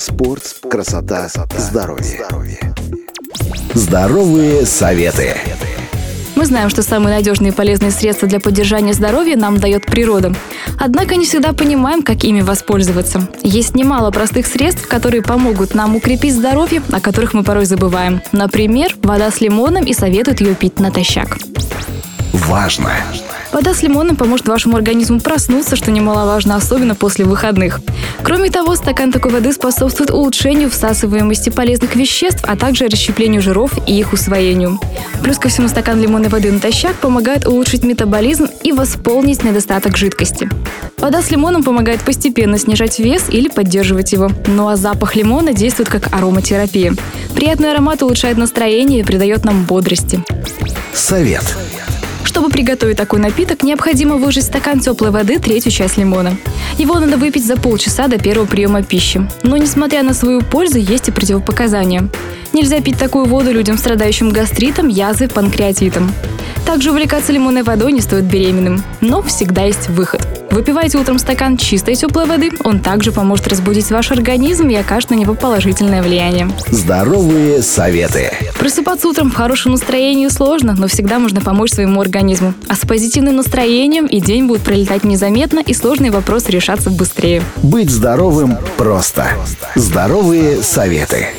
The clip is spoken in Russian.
Спорт, красота, здоровье. Здоровые советы. Мы знаем, что самые надежные и полезные средства для поддержания здоровья нам дает природа. Однако не всегда понимаем, как ими воспользоваться. Есть немало простых средств, которые помогут нам укрепить здоровье, о которых мы порой забываем. Например, вода с лимоном и советуют ее пить натощак. Важно! Вода с лимоном поможет вашему организму проснуться, что немаловажно, особенно после выходных. Кроме того, стакан такой воды способствует улучшению всасываемости полезных веществ, а также расщеплению жиров и их усвоению. Плюс ко всему стакан лимонной воды натощак помогает улучшить метаболизм и восполнить недостаток жидкости. Вода с лимоном помогает постепенно снижать вес или поддерживать его. Ну а запах лимона действует как ароматерапия. Приятный аромат улучшает настроение и придает нам бодрости. Совет. Чтобы приготовить такой напиток, необходимо выжать стакан теплой воды третью часть лимона. Его надо выпить за полчаса до первого приема пищи. Но несмотря на свою пользу, есть и противопоказания. Нельзя пить такую воду людям, страдающим гастритом, язвой, панкреатитом. Также увлекаться лимонной водой не стоит беременным. Но всегда есть выход. Выпивайте утром стакан чистой теплой воды. Он также поможет разбудить ваш организм и окажет на него положительное влияние. Здоровые советы. Просыпаться утром в хорошем настроении сложно, но всегда можно помочь своему организму. А с позитивным настроением и день будет пролетать незаметно, и сложные вопросы решаться быстрее. Быть здоровым просто. Здоровые советы.